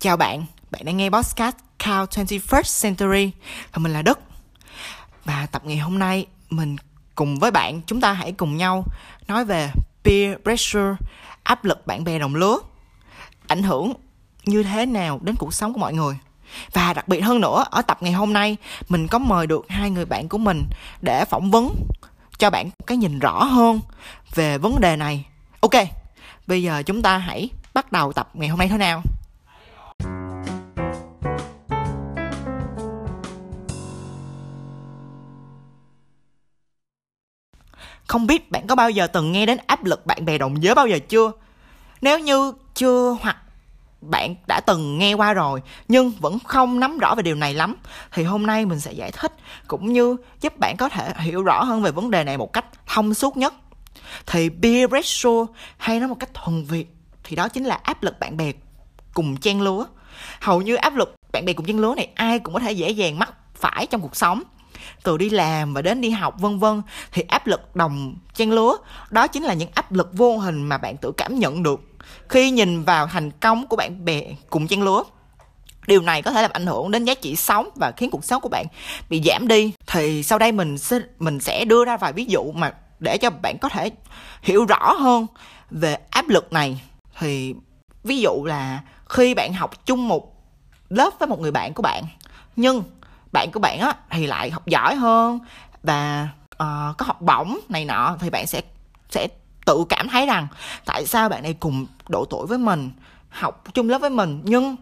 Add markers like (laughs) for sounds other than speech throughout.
Chào bạn, bạn đang nghe podcast Cow 21st Century và mình là Đức. Và tập ngày hôm nay mình cùng với bạn chúng ta hãy cùng nhau nói về peer pressure, áp lực bạn bè đồng lứa, ảnh hưởng như thế nào đến cuộc sống của mọi người. Và đặc biệt hơn nữa, ở tập ngày hôm nay mình có mời được hai người bạn của mình để phỏng vấn cho bạn cái nhìn rõ hơn về vấn đề này. Ok, bây giờ chúng ta hãy bắt đầu tập ngày hôm nay thế nào. Không biết bạn có bao giờ từng nghe đến áp lực bạn bè đồng giới bao giờ chưa? Nếu như chưa hoặc bạn đã từng nghe qua rồi, nhưng vẫn không nắm rõ về điều này lắm, thì hôm nay mình sẽ giải thích cũng như giúp bạn có thể hiểu rõ hơn về vấn đề này một cách thông suốt nhất. Thì peer pressure hay nói một cách thuần Việt thì đó chính là áp lực bạn bè cùng chen lúa. Hầu như áp lực bạn bè cùng chen lúa này ai cũng có thể dễ dàng mắc phải trong cuộc sống từ đi làm và đến đi học, vân vân, thì áp lực đồng trang lúa đó chính là những áp lực vô hình mà bạn tự cảm nhận được khi nhìn vào thành công của bạn bè cùng trang lúa điều này có thể làm ảnh hưởng đến giá trị sống và khiến cuộc sống của bạn bị giảm đi. Thì sau đây mình sẽ mình sẽ đưa ra vài ví dụ mà để cho bạn có thể hiểu rõ hơn về áp lực này. Thì ví dụ là khi bạn học chung một lớp với một người bạn của bạn, nhưng bạn của bạn á thì lại học giỏi hơn và uh, có học bổng này nọ thì bạn sẽ sẽ tự cảm thấy rằng tại sao bạn này cùng độ tuổi với mình học chung lớp với mình nhưng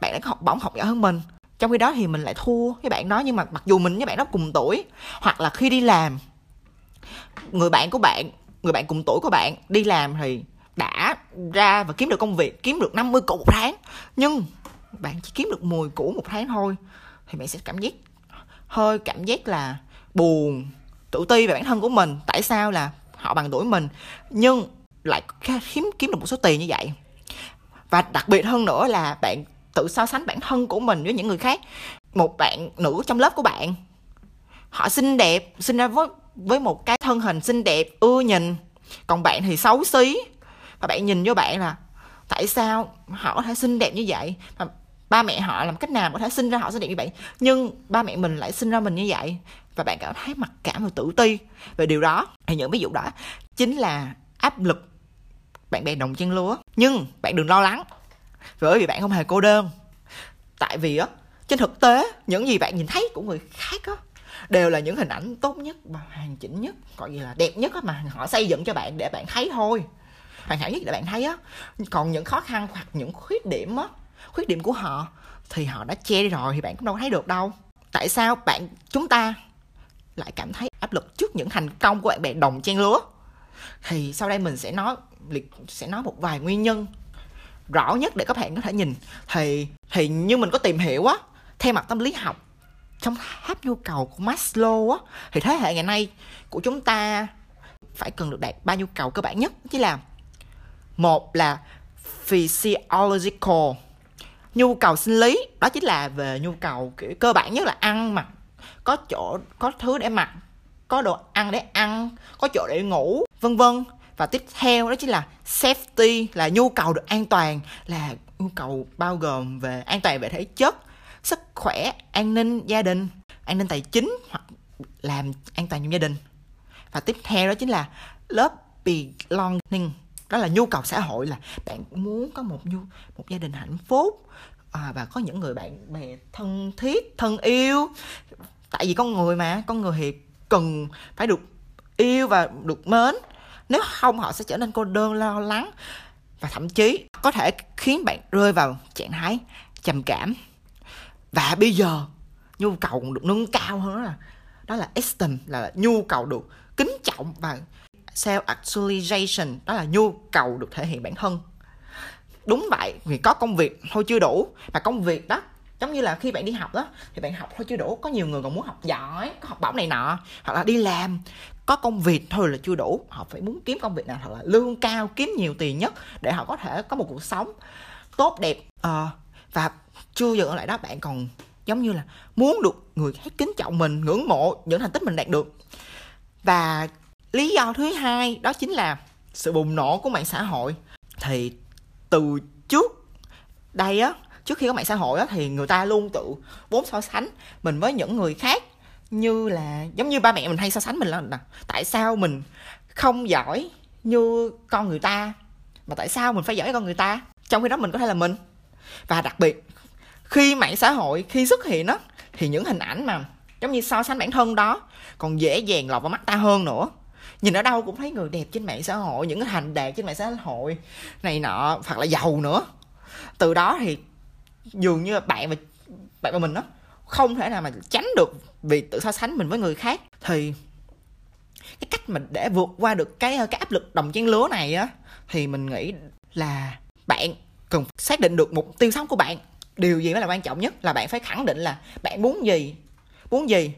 bạn ấy có học bổng học giỏi hơn mình. Trong khi đó thì mình lại thua với bạn đó nhưng mà mặc dù mình với bạn đó cùng tuổi hoặc là khi đi làm người bạn của bạn người bạn cùng tuổi của bạn đi làm thì đã ra và kiếm được công việc kiếm được 50 củ một tháng nhưng bạn chỉ kiếm được 10 củ một tháng thôi thì bạn sẽ cảm giác hơi cảm giác là buồn, tự ti về bản thân của mình. Tại sao là họ bằng tuổi mình, nhưng lại kiếm kiếm được một số tiền như vậy. Và đặc biệt hơn nữa là bạn tự so sánh bản thân của mình với những người khác. Một bạn nữ trong lớp của bạn, họ xinh đẹp, sinh ra với với một cái thân hình xinh đẹp, ưa nhìn. Còn bạn thì xấu xí. Và bạn nhìn vô bạn là, tại sao họ có thể xinh đẹp như vậy? Mà ba mẹ họ làm cách nào có thể sinh ra họ sẽ đẹp như vậy? Nhưng ba mẹ mình lại sinh ra mình như vậy. Và bạn cảm thấy mặc cảm và tự ti về điều đó. Thì những ví dụ đó chính là áp lực bạn bè đồng trang lúa nhưng bạn đừng lo lắng. Bởi vì bạn không hề cô đơn. Tại vì á, trên thực tế, những gì bạn nhìn thấy của người khác á, đều là những hình ảnh tốt nhất và hoàn chỉnh nhất, gọi gì là đẹp nhất á, mà họ xây dựng cho bạn để bạn thấy thôi. Hoàn hảo nhất để bạn thấy á. Còn những khó khăn hoặc những khuyết điểm á khuyết điểm của họ, thì họ đã che đi rồi thì bạn cũng đâu thấy được đâu. Tại sao bạn, chúng ta lại cảm thấy áp lực trước những thành công của bạn bè đồng trang lứa? Thì sau đây mình sẽ nói liệt, sẽ nói một vài nguyên nhân rõ nhất để các bạn có thể nhìn. Thì thì như mình có tìm hiểu á, theo mặt tâm lý học, trong tháp nhu cầu của Maslow á, thì thế hệ ngày nay của chúng ta phải cần được đạt ba nhu cầu cơ bản nhất chỉ là, một là physiological nhu cầu sinh lý, đó chính là về nhu cầu, kiểu, cơ bản nhất là ăn mặc. Có chỗ, có thứ để mặc, có đồ ăn để ăn, có chỗ để ngủ, vân vân. Và tiếp theo đó chính là safety, là nhu cầu được an toàn, là nhu cầu bao gồm về an toàn về thể chất, sức khỏe, an ninh gia đình, an ninh tài chính hoặc làm an toàn trong gia đình. Và tiếp theo đó chính là lớp belonging đó là nhu cầu xã hội là bạn muốn có một nhu một gia đình hạnh phúc à, và có những người bạn bè thân thiết thân yêu. Tại vì con người mà con người thì cần phải được yêu và được mến. Nếu không họ sẽ trở nên cô đơn lo lắng và thậm chí có thể khiến bạn rơi vào trạng thái trầm cảm. Và bây giờ nhu cầu được nâng cao hơn đó là đó là esteem là nhu cầu được kính trọng và self actualization đó là nhu cầu được thể hiện bản thân. Đúng vậy vì có công việc thôi chưa đủ. Mà công việc đó giống như là khi bạn đi học đó thì bạn học thôi chưa đủ có nhiều người còn muốn học giỏi có học bổng này nọ hoặc là đi làm. Có công việc thôi là chưa đủ họ phải muốn kiếm công việc nào thật là lương cao kiếm nhiều tiền nhất để họ có thể có một cuộc sống tốt đẹp. À, và chưa dừng ở lại đó bạn còn giống như là muốn được người khác kính trọng mình ngưỡng mộ những thành tích mình đạt được. Và lý do thứ hai đó chính là sự bùng nổ của mạng xã hội. Thì từ trước đây á, trước khi có mạng xã hội á, thì người ta luôn tự bốn so sánh mình với những người khác. Như là, giống như ba mẹ mình hay so sánh mình là tại sao mình không giỏi như con người ta, mà tại sao mình phải giỏi con người ta? Trong khi đó mình có thể là mình. Và đặc biệt, khi mạng xã hội, khi xuất hiện đó thì những hình ảnh mà giống như so sánh bản thân đó còn dễ dàng lọt vào mắt ta hơn nữa nhìn ở đâu cũng thấy người đẹp trên mạng xã hội, những cái hành đạt trên mạng xã hội này nọ, hoặc là giàu nữa. Từ đó thì dường như bạn và bạn và mình đó không thể nào mà tránh được vì tự so sánh mình với người khác. Thì cái cách mình để vượt qua được cái cái áp lực đồng trang lứa này á, thì mình nghĩ là bạn cần xác định được mục tiêu sống của bạn. Điều gì mới là quan trọng nhất là bạn phải khẳng định là bạn muốn gì muốn gì.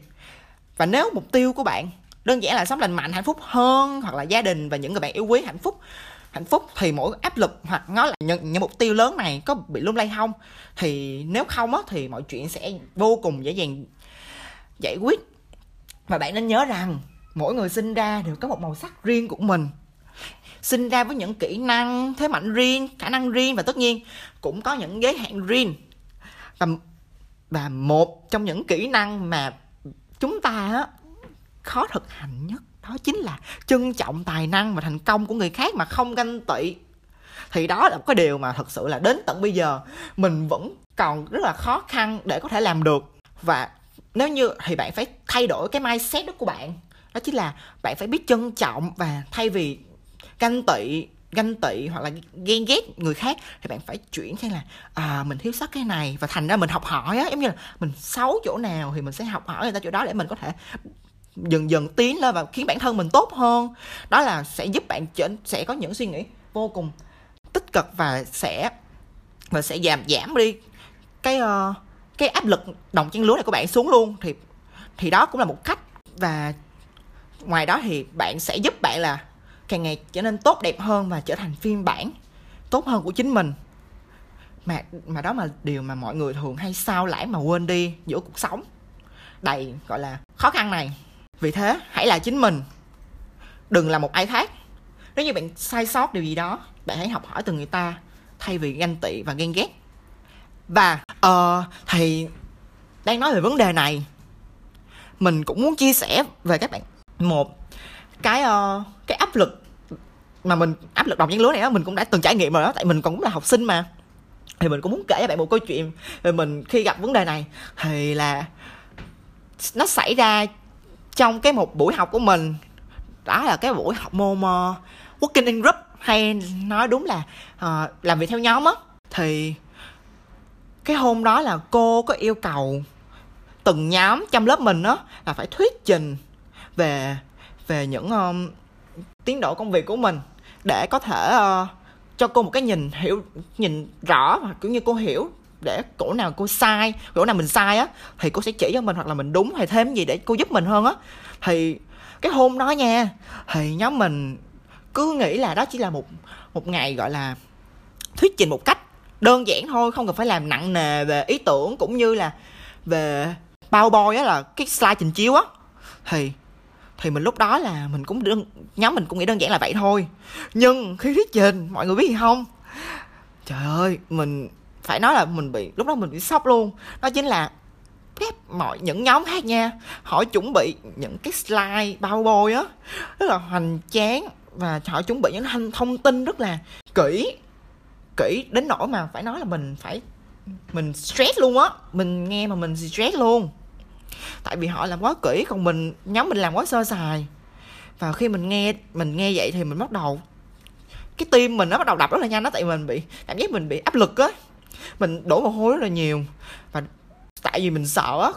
Và nếu mục tiêu của bạn đơn giản là sống lành mạnh hạnh phúc hơn hoặc là gia đình và những người bạn yêu quý hạnh phúc. Hạnh phúc thì mỗi áp lực hoặc nó là những, những mục tiêu lớn này có bị lung lay không? Thì nếu không á thì mọi chuyện sẽ vô cùng dễ dàng giải quyết. Và bạn nên nhớ rằng mỗi người sinh ra đều có một màu sắc riêng của mình. Sinh ra với những kỹ năng thế mạnh riêng khả năng riêng và tất nhiên cũng có những giới hạn riêng. Và và một trong những kỹ năng mà chúng ta á, khó thực hành nhất. Đó chính là trân trọng tài năng và thành công của người khác mà không ganh tị. Thì đó là một cái điều mà thật sự là đến tận bây giờ mình vẫn còn rất là khó khăn để có thể làm được. Và nếu như thì bạn phải thay đổi cái mindset đó của bạn. Đó chính là bạn phải biết trân trọng và thay vì ganh tị ganh tị hoặc là ghen ghét người khác thì bạn phải chuyển sang là à mình thiếu sót cái này. Và thành ra mình học hỏi á, giống như là mình xấu chỗ nào thì mình sẽ học hỏi người ta chỗ đó để mình có thể dần dần tiến lên và khiến bản thân mình tốt hơn. Đó là sẽ giúp bạn trở sẽ có những suy nghĩ vô cùng tích cực và sẽ và sẽ giảm giảm đi cái uh, cái áp lực đồng chân lúa này của bạn xuống luôn. Thì thì đó cũng là một cách và ngoài đó thì bạn sẽ giúp bạn là càng ngày trở nên tốt đẹp hơn và trở thành phiên bản tốt hơn của chính mình. Mà mà đó mà điều mà mọi người thường hay sao lãng mà quên đi giữa cuộc sống. Đầy gọi là khó khăn này vì thế hãy là chính mình. Đừng là một ai khác. Nếu như bạn sai sót điều gì đó bạn hãy học hỏi từ người ta thay vì ganh tị và ghen ghét. Và ờ, uh, thì đang nói về vấn đề này. Mình cũng muốn chia sẻ về các bạn. Một cái uh, cái áp lực mà mình áp lực đồng trang lứa này đó mình cũng đã từng trải nghiệm rồi đó tại mình còn cũng là học sinh mà. Thì mình cũng muốn kể cho bạn một câu chuyện về mình khi gặp vấn đề này. Thì là nó xảy ra trong cái một buổi học của mình. Đó là cái buổi học môn uh, working in group hay nói đúng là uh, làm việc theo nhóm á. Thì cái hôm đó là cô có yêu cầu từng nhóm trong lớp mình á là phải thuyết trình về về những um, tiến độ công việc của mình để có thể uh, cho cô một cái nhìn hiểu nhìn rõ và cũng như cô hiểu để chỗ nào cô sai chỗ nào mình sai á thì cô sẽ chỉ cho mình hoặc là mình đúng hay thêm gì để cô giúp mình hơn á. Thì cái hôm đó nha thì nhóm mình cứ nghĩ là đó chỉ là một một ngày gọi là thuyết trình một cách đơn giản thôi không cần phải làm nặng nề về ý tưởng cũng như là về bao boy á là cái slide trình chiếu á. Thì thì mình lúc đó là mình cũng đơn, nhóm mình cũng nghĩ đơn giản là vậy thôi. Nhưng khi thuyết trình mọi người biết gì không? Trời ơi mình phải nói là mình bị, lúc đó mình bị sốc luôn. Đó chính là phép mọi, những nhóm khác nha, họ chuẩn bị những cái slide bao bôi á, rất là hoành tráng và họ chuẩn bị những thông tin rất là kỹ kỹ đến nỗi mà phải nói là mình phải, mình stress luôn á, mình nghe mà mình stress luôn. Tại vì họ làm quá kỹ, còn mình, nhóm mình làm quá sơ sài. Và khi mình nghe mình nghe vậy thì mình bắt đầu, cái tim mình nó bắt đầu đập rất là nhanh đó tại vì mình bị, cảm giác mình bị áp lực á mình đổ mồ hôi rất là nhiều. Và tại vì mình sợ á,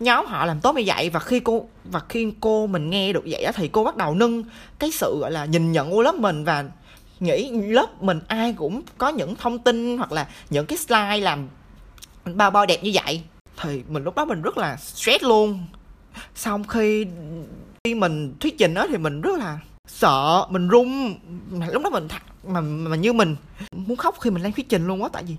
nhóm họ làm tốt như vậy và khi cô, và khi cô mình nghe được vậy á thì cô bắt đầu nâng cái sự, gọi là, nhìn nhận của lớp mình và nghĩ lớp mình ai cũng có những thông tin hoặc là những cái slide làm bao bao đẹp như vậy. Thì mình, lúc đó mình rất là stress luôn. Xong khi khi mình thuyết trình đó thì mình rất là sợ mình run. Lúc đó mình mà mà như mình. Muốn khóc khi mình lên thuyết trình luôn á, tại vì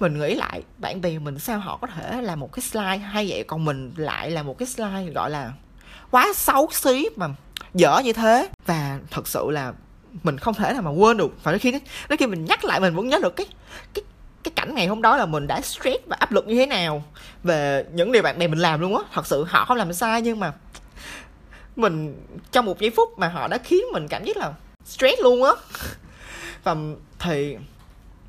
mình nghĩ lại, bạn bè mình sao họ có thể làm một cái slide hay vậy, còn mình lại là một cái slide gọi là quá xấu xí mà dở như thế. Và thật sự là mình không thể nào mà quên được. Và đến khi đến khi mình nhắc lại mình vẫn nhớ được cái cái cái cảnh ngày hôm đó là mình đã stress và áp lực như thế nào về những điều bạn bè mình làm luôn á. Thật sự họ không làm sai nhưng mà mình trong một giây phút mà họ đã khiến mình cảm giác là stress luôn á. (laughs) Và thì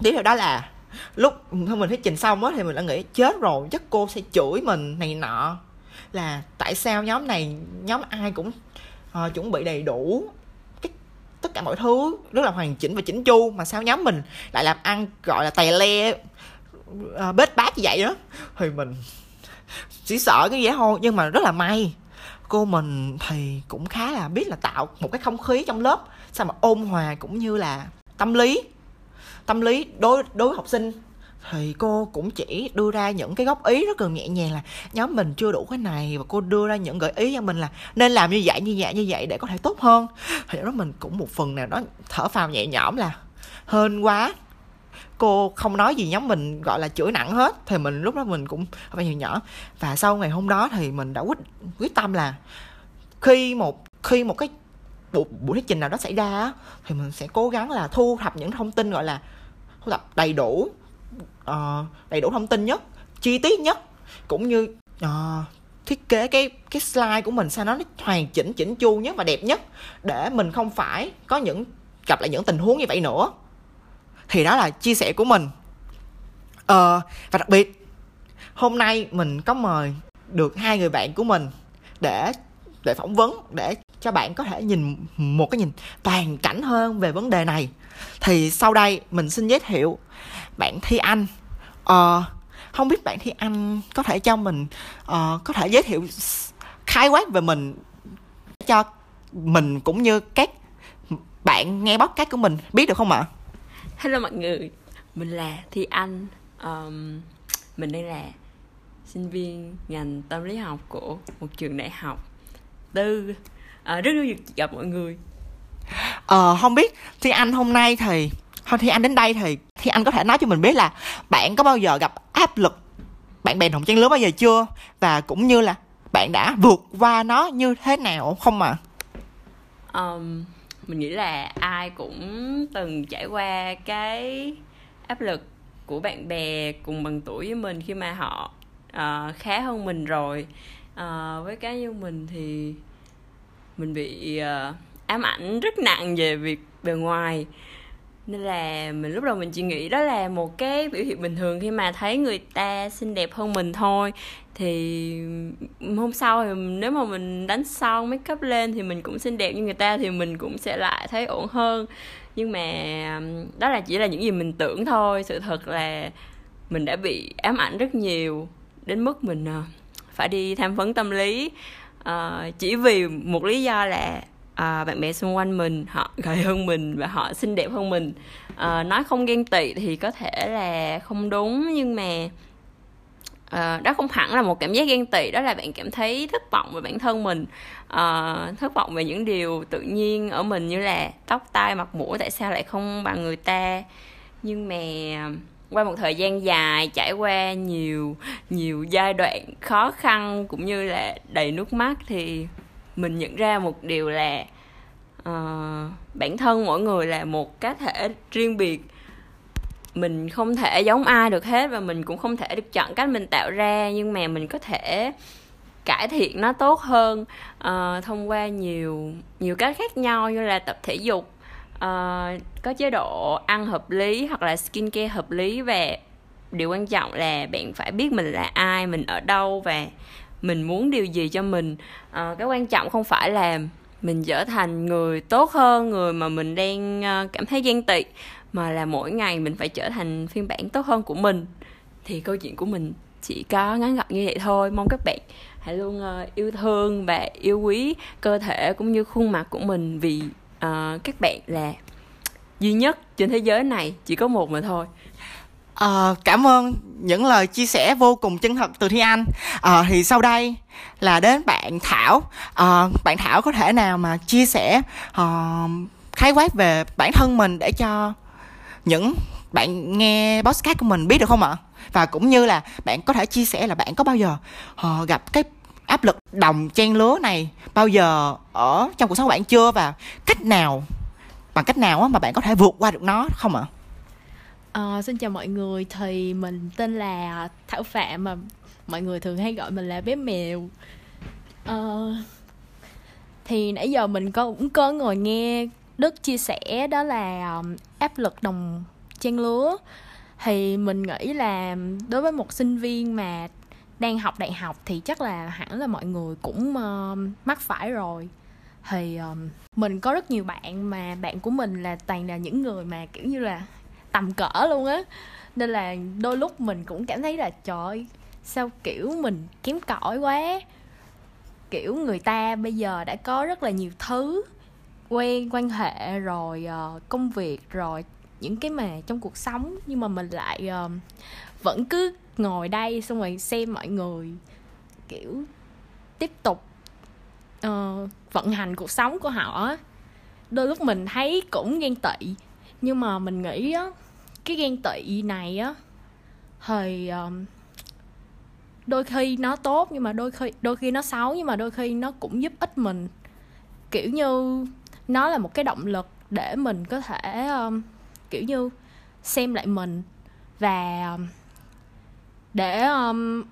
tiếp theo đó là lúc thôi mình thấy trình xong á thì mình đã nghĩ chết rồi chắc cô sẽ chửi mình này nọ. Là tại sao nhóm này nhóm ai cũng uh, chuẩn bị đầy đủ cái tất cả mọi thứ rất là hoàn chỉnh và chỉnh chu mà sao nhóm mình lại làm ăn gọi là tè le uh, bết bát như vậy đó thì mình chỉ sợ cái gì hô thôi nhưng mà rất là may cô mình thì cũng khá là biết là tạo một cái không khí trong lớp, sao mà ôn hòa cũng như là tâm lý. Tâm lý đối đối với học sinh thì cô cũng chỉ đưa ra những cái góp ý rất là nhẹ nhàng là, nhóm mình chưa đủ cái này. Và cô đưa ra những gợi ý cho mình là, nên làm như vậy như vậy như vậy để có thể tốt hơn. Thì đó mình cũng một phần nào đó thở phào nhẹ nhõm là, hên quá cô không nói gì nhóm mình gọi là chửi nặng hết thì mình lúc đó mình cũng phải nhiều nhỏ. Và sau ngày hôm đó thì mình đã quyết quyết tâm là khi một khi một cái buổi, buổi thuyết trình nào đó xảy ra thì mình sẽ cố gắng là thu thập những thông tin gọi là thu thập đầy đủ uh, đầy đủ thông tin nhất chi tiết nhất cũng như uh, thiết kế cái cái slide của mình sao nó hoàn chỉnh chỉnh chu nhất và đẹp nhất để mình không phải có những gặp lại những tình huống như vậy nữa thì đó là chia sẻ của mình. Ờ, và đặc biệt hôm nay mình có mời được hai người bạn của mình để để phỏng vấn để cho bạn có thể nhìn một cái nhìn toàn cảnh hơn về vấn đề này. Thì sau đây mình xin giới thiệu bạn thi anh. Ờ, không biết bạn thi anh có thể cho mình uh, có thể giới thiệu khái quát về mình cho mình cũng như các bạn nghe podcast của mình biết được không ạ? Hello mọi người, mình là Thi Anh um, Mình đây là sinh viên ngành tâm lý học của một trường đại học tư à, Rất vui được gặp mọi người Ờ, không biết Thi Anh hôm nay thì Thôi Thi Anh đến đây thì Thi Anh có thể nói cho mình biết là Bạn có bao giờ gặp áp lực bạn bè đồng trang lứa bao giờ chưa Và cũng như là bạn đã vượt qua nó như thế nào không ạ? À? Um, mình nghĩ là ai cũng từng trải qua cái áp lực của bạn bè cùng bằng tuổi với mình khi mà họ uh, khá hơn mình rồi. Uh, với cá nhân mình thì mình bị uh, ám ảnh rất nặng về việc bề ngoài. Nên là mình lúc đầu mình chỉ nghĩ đó là một cái biểu hiện bình thường khi mà thấy người ta xinh đẹp hơn mình thôi thì hôm sau thì nếu mà mình đánh xong make up lên thì mình cũng xinh đẹp như người ta thì mình cũng sẽ lại thấy ổn hơn. Nhưng mà đó là chỉ là những gì mình tưởng thôi. Sự thật là mình đã bị ám ảnh rất nhiều đến mức mình ờ, phải đi tham vấn tâm lý. Uh, chỉ vì một lý do là uh, bạn bè xung quanh mình họ gầy hơn mình và họ xinh đẹp hơn mình. Uh, nói không ghen tị thì có thể là không đúng. Nhưng mà uh, đó không hẳn là một cảm giác ghen tị đó là bạn cảm thấy thất vọng về bản thân mình. Uh, thất vọng về những điều tự nhiên ở mình như là tóc tai mặt mũi tại sao lại không bằng người ta. Nhưng mà ờ, qua một thời gian dài trải qua nhiều nhiều giai đoạn khó khăn cũng như là đầy nước mắt thì mình nhận ra một điều là uh, bản thân mỗi người là một cá thể riêng biệt mình không thể giống ai được hết và mình cũng không thể được chọn cách mình tạo ra nhưng mà mình có thể cải thiện nó tốt hơn uh, thông qua nhiều nhiều cách khác nhau như là tập thể dục uh, có chế độ ăn hợp lý hoặc là skin care hợp lý và điều quan trọng là bạn phải biết mình là ai mình ở đâu và mình muốn điều gì cho mình. Uh, cái quan trọng không phải là mình trở thành người tốt hơn người mà mình đang uh, cảm thấy ghen tị mà là mỗi ngày mình phải trở thành phiên bản tốt hơn của mình thì câu chuyện của mình chỉ có ngắn gọn như vậy thôi mong các bạn hãy luôn ờ, yêu thương và yêu quý cơ thể cũng như khuôn mặt của mình vì uh, các bạn là duy nhất trên thế giới này chỉ có một mà thôi À, cảm ơn những lời chia sẻ vô cùng chân thật từ Thi Anh. À, thì sau đây là đến bạn Thảo. À, bạn Thảo có thể nào mà chia sẻ uh, khái quát về bản thân mình để cho những bạn nghe podcast của mình biết được không ạ? Và cũng như là bạn có thể chia sẻ là bạn có bao giờ uh, gặp cái áp lực đồng trang lứa này bao giờ ở trong cuộc sống của bạn chưa và cách nào bằng cách nào mà bạn có thể vượt qua được nó không ạ? Uh, xin chào mọi người thì mình tên là Thảo Phạm mà mọi người thường hay gọi mình là bé mèo uh, thì nãy giờ mình có cũng có ngồi nghe Đức chia sẻ đó là um, áp lực đồng trang lứa. Thì mình nghĩ là đối với một sinh viên mà đang học đại học thì chắc là hẳn là mọi người cũng uh, mắc phải rồi. Thì um, mình có rất nhiều bạn mà bạn của mình là toàn là những người mà kiểu như là tầm cỡ luôn á. Nên là đôi lúc mình cũng cảm thấy là trời sao kiểu mình kém cỏi quá. Kiểu người ta bây giờ đã có rất là nhiều thứ quen quan hệ rồi uh, công việc rồi những cái mà trong cuộc sống. Nhưng mà mình lại uh, vẫn cứ ngồi đây xong rồi xem mọi người kiểu tiếp tục uh, vận hành cuộc sống của họ đôi lúc mình thấy cũng ghen tị nhưng mà mình nghĩ á cái ghen tị này á thì um, đôi khi nó tốt nhưng mà đôi khi đôi khi nó xấu nhưng mà đôi khi nó cũng giúp ích mình. Kiểu như nó là một cái động lực để mình có thể um, kiểu như xem lại mình và um, để um,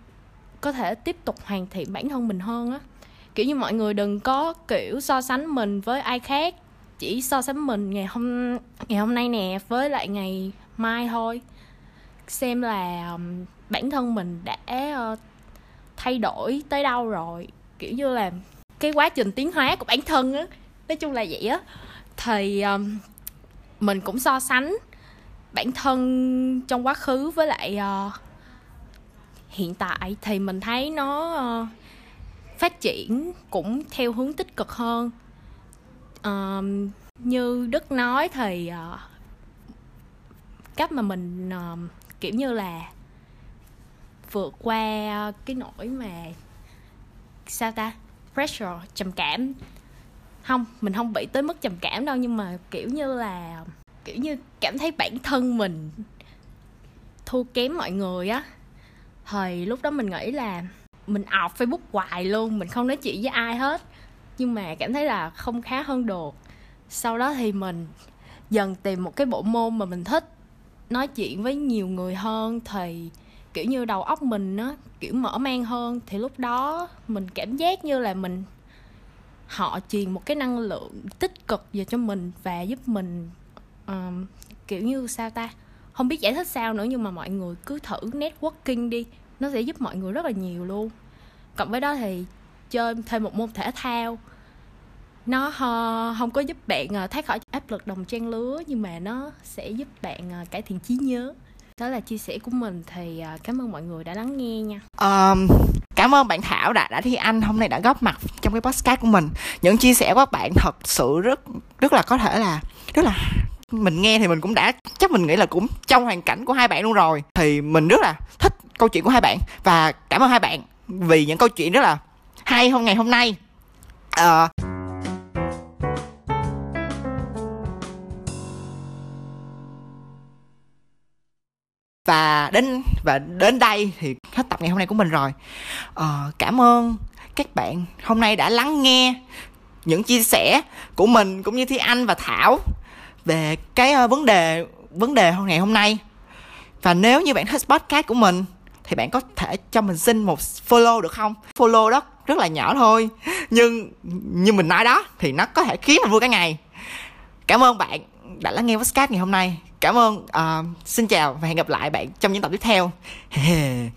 có thể tiếp tục hoàn thiện bản thân mình hơn á. Kiểu như mọi người đừng có kiểu so sánh mình với ai khác chỉ so sánh mình ngày hôm ngày hôm nay nè với lại ngày mai thôi. Xem là um, bản thân mình đã uh, thay đổi tới đâu rồi. Kiểu như là cái quá trình tiến hóa của bản thân á nói chung là vậy á. Thì um, mình cũng so sánh bản thân trong quá khứ với lại uh, hiện tại. Thì mình thấy nó uh, phát triển cũng theo hướng tích cực hơn. Uh, như đức nói thì uh, cách mà mình uh, kiểu như là vượt qua cái nỗi mà sao ta pressure trầm cảm không, mình không bị tới mức trầm cảm đâu, nhưng mà kiểu như là, kiểu như cảm thấy bản thân mình thua kém mọi người á. Thì lúc đó mình nghĩ là mình ọc facebook hoài luôn, mình không nói chuyện với ai hết. Nhưng mà cảm thấy là không khá hơn được. Sau đó thì mình dần tìm một cái bộ môn mà mình thích nói chuyện với nhiều người hơn, thì kiểu như đầu óc mình nó kiểu mở mang hơn. Thì lúc đó mình cảm giác như là mình họ truyền một cái năng lượng tích cực về cho mình và giúp mình um, kiểu như sao ta? Không biết giải thích sao nữa nhưng mà mọi người cứ thử networking đi. Nó sẽ giúp mọi người rất là nhiều luôn. Cộng với đó thì chơi thêm một môn thể thao. Nó không có giúp bạn ờ, thoát khỏi áp lực đồng trang lứa nhưng mà nó sẽ giúp bạn ờ, cải thiện trí nhớ. Đó là chia sẻ của mình thì ờ, cảm ơn mọi người đã lắng nghe nha. Um, cảm ơn bạn thảo đã đã thi anh. Hôm nay đã góp mặt trong cái podcast của mình. Những chia sẻ của các bạn thật sự rất rất là có thể là rất là mình nghe thì mình cũng đã chắc mình nghĩ là cũng trong hoàn cảnh của hai bạn luôn rồi. Thì mình rất là thích câu chuyện của hai bạn và cảm ơn hai bạn vì những câu chuyện rất là hay hôm ngày hôm nay. Uh, và đến và đến đây thì hết tập ngày hôm nay của mình rồi. Uh, cảm ơn các bạn hôm nay đã lắng nghe những chia sẻ của mình cũng như thi anh và thảo về cái uh, vấn đề vấn đề hôm ngày hôm nay. Và nếu như bạn thích podcast của mình thì bạn có thể cho mình xin một follow được không? Follow đó rất là nhỏ thôi nhưng như mình nói đó thì nó có thể khiến mình vui cả ngày. Cảm ơn bạn đã lắng nghe podcast ngày hôm nay cảm ơn uh, xin chào và hẹn gặp lại bạn trong những tập tiếp theo. (laughs)